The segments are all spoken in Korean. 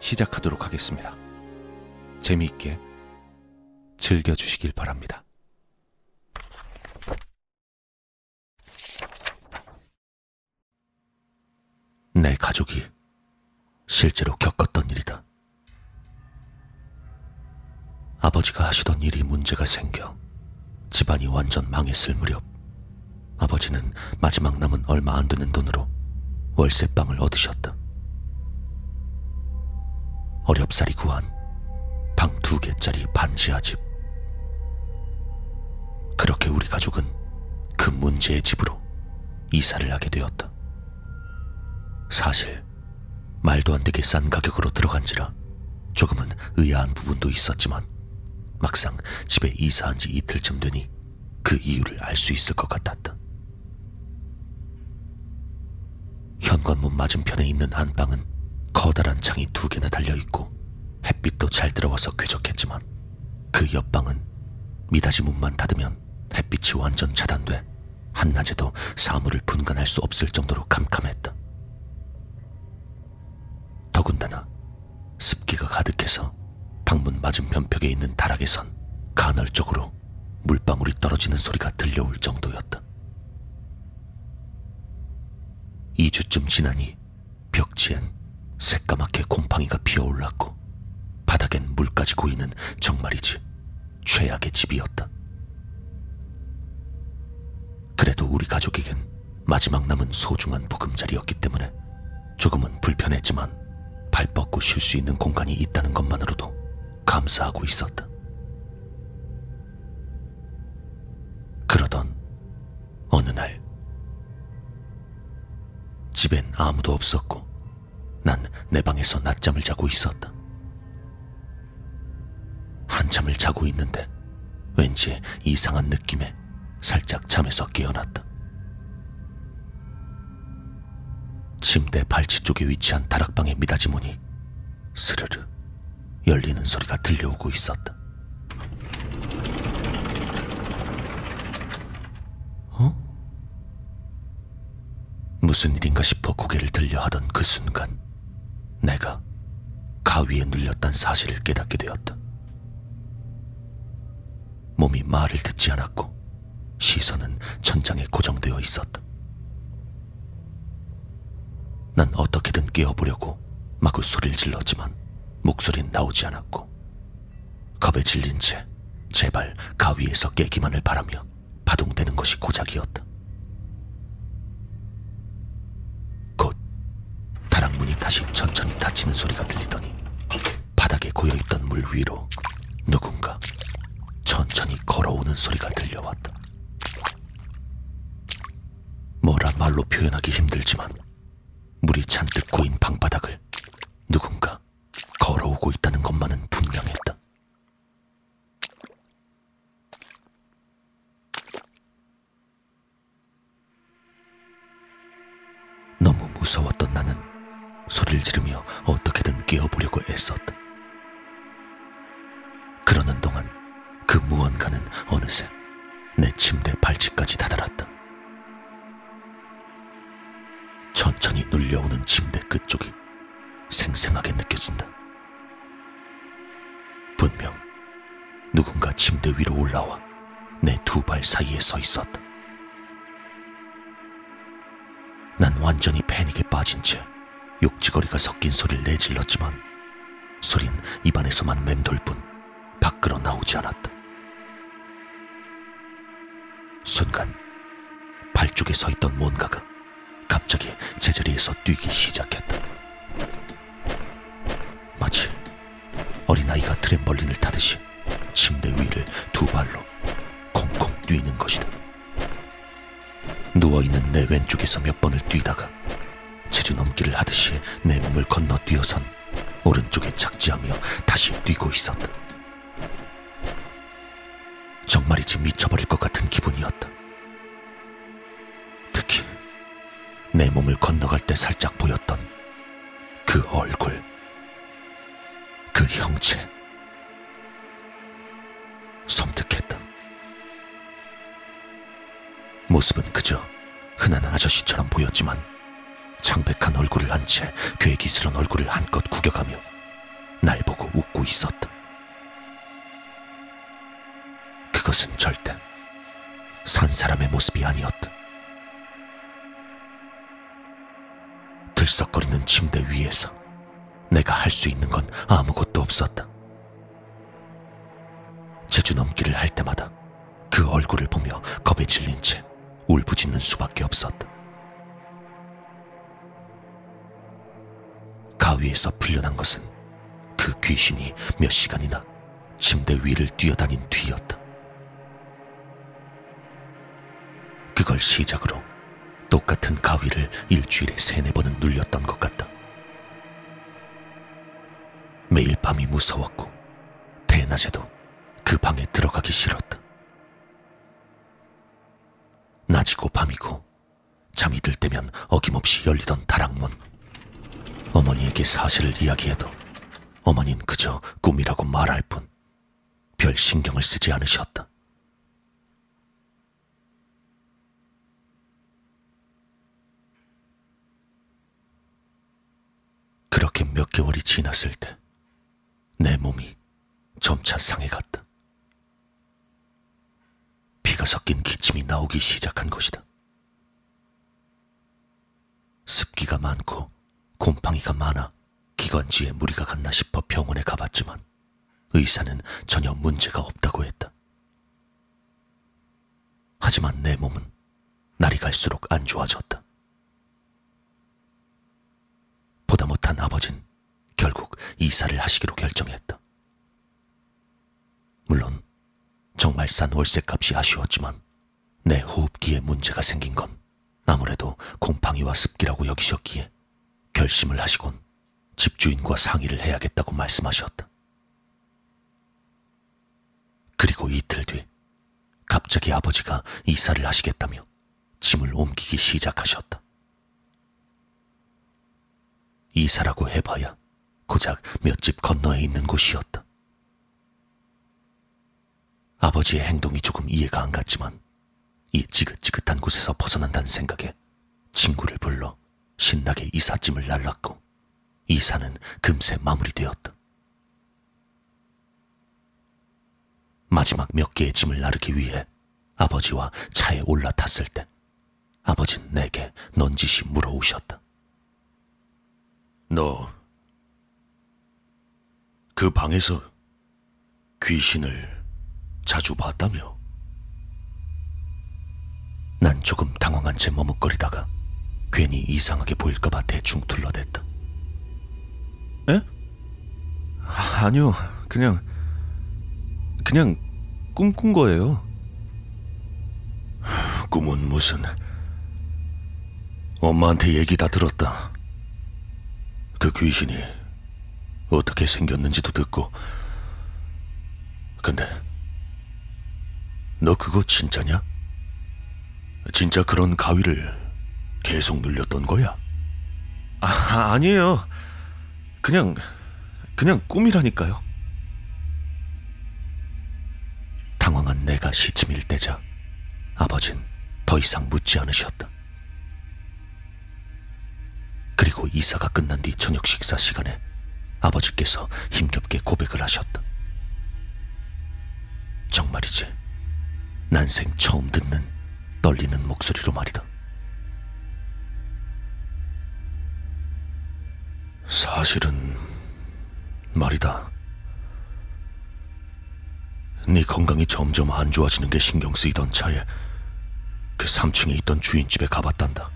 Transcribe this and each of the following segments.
시작하도록 하겠습니다. 재미있게 즐겨주시길 바랍니다. 내 가족이 실제로 겪었던 일이다. 아버지가 하시던 일이 문제가 생겨 집안이 완전 망했을 무렵 아버지는 마지막 남은 얼마 안 되는 돈으로 월세방을 얻으셨다. 어렵사리 구한 방 두 개짜리 반지하 집. 그렇게 우리 가족은 그 문제의 집으로 이사를 하게 되었다. 사실 말도 안 되게 싼 가격으로 들어간지라 조금은 의아한 부분도 있었지만 막상 집에 이사한 지 이틀쯤 되니 그 이유를 알 수 있을 것 같았다. 현관문 맞은편에 있는 안방은 커다란 창이 두 개나 달려 있고 햇빛도 잘 들어와서 쾌적했지만 그 옆방은 미닫이 문만 닫으면 햇빛이 완전 차단돼 한낮에도 사물을 분간할 수 없을 정도로 캄캄했다. 더군다나 습기가 가득해서 방문 맞은편 벽에 있는 다락에선 간헐적으로 물방울이 떨어지는 소리가 들려올 정도였다. 2주쯤 지나니 벽지엔 새까맣게 곰팡이가 피어올랐고 바닥엔 물까지 고이는 정말이지 최악의 집이었다. 그래도 우리 가족에겐 마지막 남은 소중한 보금자리였기 때문에 조금은 불편했지만 발 뻗고 쉴 수 있는 공간이 있다는 것만으로도 감사하고 있었다. 그러던 어느 날 집엔 아무도 없었고 난 내 방에서 낮잠을 자고 있었다. 한참을 자고 있는데 왠지 이상한 느낌에 살짝 잠에서 깨어났다. 침대 발치 쪽에 위치한 다락방의 미닫이 문이 스르르 열리는 소리가 들려오고 있었다. 어? 무슨 일인가 싶어 고개를 들려 하던 그 순간 내가 가위에 눌렸단 사실을 깨닫게 되었다. 몸이 말을 듣지 않았고 시선은 천장에 고정되어 있었다. 난 어떻게든 깨어보려고 마구 소리를 질렀지만 목소리는 나오지 않았고 겁에 질린 채 제발 가위에서 깨기만을 바라며 파동되는 것이 고작이었다. 다시 천천히 닫히는 소리가 들리더니 바닥에 고여있던 물 위로 누군가 천천히 걸어오는 소리가 들려왔다. 뭐라 말로 표현하기 힘들지만 물이 잔뜩 고인 방바닥을 누군가 걸어오고 있다는 것만은 분명했다. 너무 무서웠던 나는 소리를 지르며 어떻게든 깨어보려고 애썼다. 그러는 동안 그 무언가는 어느새 내 침대 발치까지 다다랐다. 천천히 눌려오는 침대 끝쪽이 생생하게 느껴진다. 분명 누군가 침대 위로 올라와 내 두 발 사이에 서 있었다. 난 완전히 패닉에 빠진 채 욕지거리가 섞인 소리를 내질렀지만 소린 입안에서만 맴돌 뿐 밖으로 나오지 않았다. 순간 발쪽에 서 있던 뭔가가 갑자기 제자리에서 뛰기 시작했다. 마치 어린아이가 트램벌린을 타듯이 침대 위를 두 발로 콩콩 뛰는 것이다. 누워있는 내 왼쪽에서 몇 번을 뛰다가 제주 넘기를 하듯이 내 몸을 건너 뛰어선 오른쪽에 착지하며 다시 뛰고 있었다. 정말이지 미쳐버릴 것 같은 기분이었다. 특히 내 몸을 건너갈 때 살짝 보였던 그 얼굴, 그 형체. 섬뜩했다. 모습은 그저 흔한 아저씨처럼 보였지만 창백한 얼굴을 한 채 괴기스런 얼굴을 한껏 구겨가며 날 보고 웃고 있었다. 그것은 절대 산 사람의 모습이 아니었다. 들썩거리는 침대 위에서 내가 할 수 있는 건 아무것도 없었다. 제주 넘기를 할 때마다 그 얼굴을 보며 겁에 질린 채 울부짖는 수밖에 없었다. 위에서 풀려난 것은 그 귀신이 몇 시간이나 침대 위를 뛰어다닌 뒤였다. 그걸 시작으로 똑같은 가위를 일주일에 세네 번은 눌렸던 것 같다. 매일 밤이 무서웠고 대낮에도 그 방에 들어가기 싫었다. 낮이고 밤이고 잠이 들 때면 어김없이 열리던 다락문. 어머니에게 사실을 이야기해도 어머니는 그저 꿈이라고 말할 뿐 별 신경을 쓰지 않으셨다. 그렇게 몇 개월이 지났을 때 내 몸이 점차 상해갔다. 피가 섞인 기침이 나오기 시작한 것이다. 습기가 많고 곰팡이가 많아 기관지에 무리가 갔나 싶어 병원에 가봤지만 의사는 전혀 문제가 없다고 했다. 하지만 내 몸은 날이 갈수록 안 좋아졌다. 보다 못한 아버진 결국 이사를 하시기로 결정했다. 물론 정말 싼 월세값이 아쉬웠지만 내 호흡기에 문제가 생긴 건 아무래도 곰팡이와 습기라고 여기셨기에 결심을 하시곤 집주인과 상의를 해야겠다고 말씀하셨다. 그리고 이틀 뒤 갑자기 아버지가 이사를 하시겠다며 짐을 옮기기 시작하셨다. 이사라고 해봐야 고작 몇 집 건너에 있는 곳이었다. 아버지의 행동이 조금 이해가 안 갔지만 이 지긋지긋한 곳에서 벗어난다는 생각에 친구를 불러 신나게 이삿짐을 날랐고 이사는 금세 마무리되었다. 마지막 몇 개의 짐을 나르기 위해 아버지와 차에 올라탔을 때 아버진 내게 넌지시 물어오셨다. 너 그 방에서 귀신을 자주 봤다며? 난 조금 당황한 채 머뭇거리다가 괜히 이상하게 보일까봐 대충 둘러댔다. 에? 아, 아니요, 그냥 그냥 꿈꾼 거예요. 꿈은 무슨? 엄마한테 얘기 다 들었다. 그 귀신이 어떻게 생겼는지도 듣고. 근데 너 그거 진짜냐? 진짜 그런 가위를 계속 눌렸던 거야? 아, 아니에요. 그냥 그냥 꿈이라니까요. 당황한 내가 시침일 때자 아버진 더 이상 묻지 않으셨다. 그리고 이사가 끝난 뒤 저녁 식사 시간에 아버지께서 힘겹게 고백을 하셨다. 정말이지. 난생 처음 듣는 떨리는 목소리로 말이다. 사실은 말이다. 네 건강이 점점 안 좋아지는 게 신경 쓰이던 차에 그 3층에 있던 주인집에 가봤단다.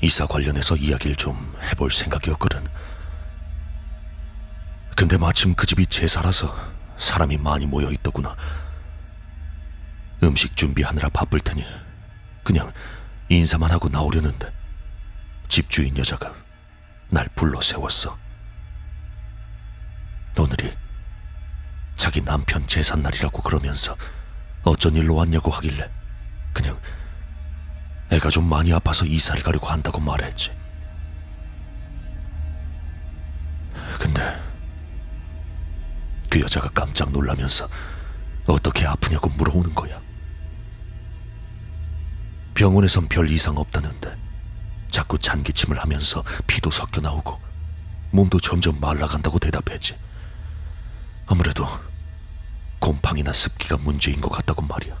이사 관련해서 이야기를 좀 해볼 생각이었거든. 근데 마침 그 집이 제사라서 사람이 많이 모여 있더구나. 음식 준비하느라 바쁠 테니 그냥 인사만 하고 나오려는데 집주인 여자가 날 불러 세웠어. 오늘이 자기 남편 제삿날이라고 그러면서 어쩐 일로 왔냐고 하길래 그냥 애가 좀 많이 아파서 이사를 가려고 한다고 말했지. 근데 그 여자가 깜짝 놀라면서 어떻게 아프냐고 물어오는 거야. 병원에선 별 이상 없다는데 자꾸 잔기침을 하면서 피도 섞여 나오고 몸도 점점 말라간다고 대답했지. 아무래도 곰팡이나 습기가 문제인 것 같다고 말이야.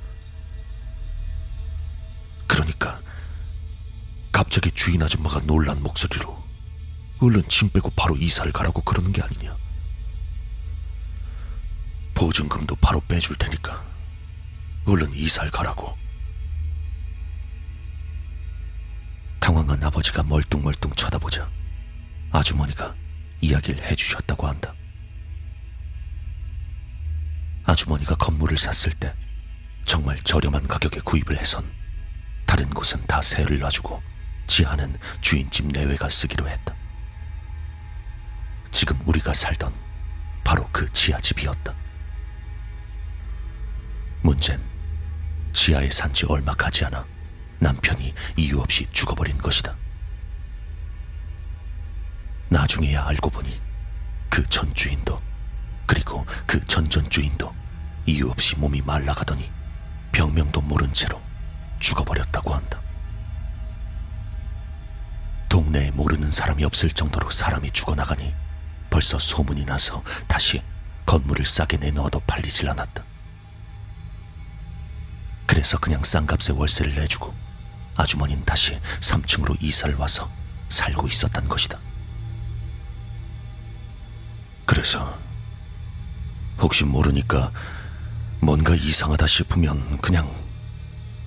그러니까 갑자기 주인 아줌마가 놀란 목소리로 얼른 짐 빼고 바로 이사를 가라고 그러는 게 아니냐. 보증금도 바로 빼줄 테니까 얼른 이사를 가라고. 당황한 아버지가 멀뚱멀뚱 쳐다보자 아주머니가 이야기를 해주셨다고 한다. 아주머니가 건물을 샀을 때 정말 저렴한 가격에 구입을 해선 다른 곳은 다 세를 놔주고 지하는 주인집 내외가 쓰기로 했다. 지금 우리가 살던 바로 그 지하집이었다. 문제는 지하에 산 지 얼마 가지 않아 남편이 이유 없이 죽어버린 것이다. 나중에야 알고 보니 그 전 주인도 그리고 그 전전 주인도 이유 없이 몸이 말라가더니 병명도 모른 채로 죽어버렸다고 한다. 동네에 모르는 사람이 없을 정도로 사람이 죽어나가니 벌써 소문이 나서 다시 건물을 싸게 내놓아도 팔리질 않았다. 그래서 그냥 싼 값에 월세를 내주고 아주머니는 다시 3층으로 이사를 와서 살고 있었단 것이다. 그래서 혹시 모르니까 뭔가 이상하다 싶으면 그냥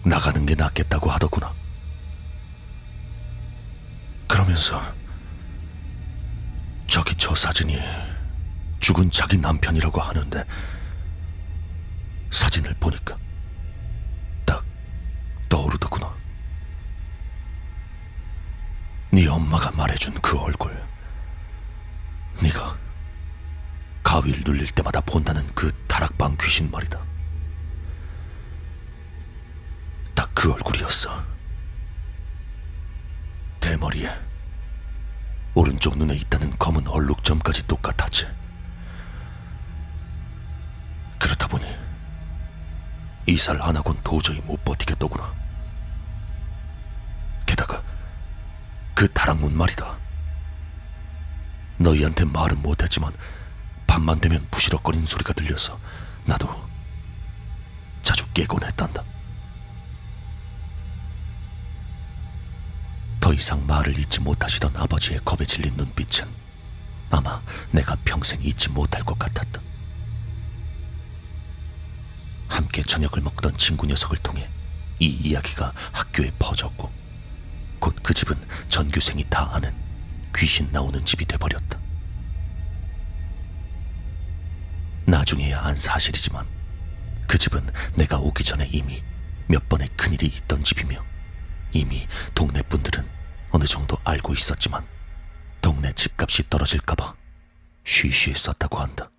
나가는 게 낫겠다고 하더구나. 그러면서 저기 저 사진이 죽은 자기 남편이라고 하는데 사진을 보니까 엄마가 말해준 그 얼굴. 네가 가위를 눌릴 때마다 본다는 그 다락방 귀신 말이다. 딱 그 얼굴이었어. 대머리에 오른쪽 눈에 있다는 검은 얼룩점까지 똑같았지. 그렇다 보니 이사를 안 하곤 도저히 못 버티겠더구나. 그 다락문 말이다. 너희한테 말은 못했지만 밤만 되면 부시럭거리는 소리가 들려서 나도 자주 깨곤 했단다. 더 이상 말을 잊지 못하시던 아버지의 겁에 질린 눈빛은 아마 내가 평생 잊지 못할 것 같았다. 함께 저녁을 먹던 친구 녀석을 통해 이 이야기가 학교에 퍼졌고 곧 그 집은 전교생이 다 아는 귀신 나오는 집이 돼버렸다. 나중에야 안 사실이지만 그 집은 내가 오기 전에 이미 몇 번의 큰일이 있던 집이며 이미 동네 분들은 어느 정도 알고 있었지만 동네 집값이 떨어질까봐 쉬쉬했었다고 한다.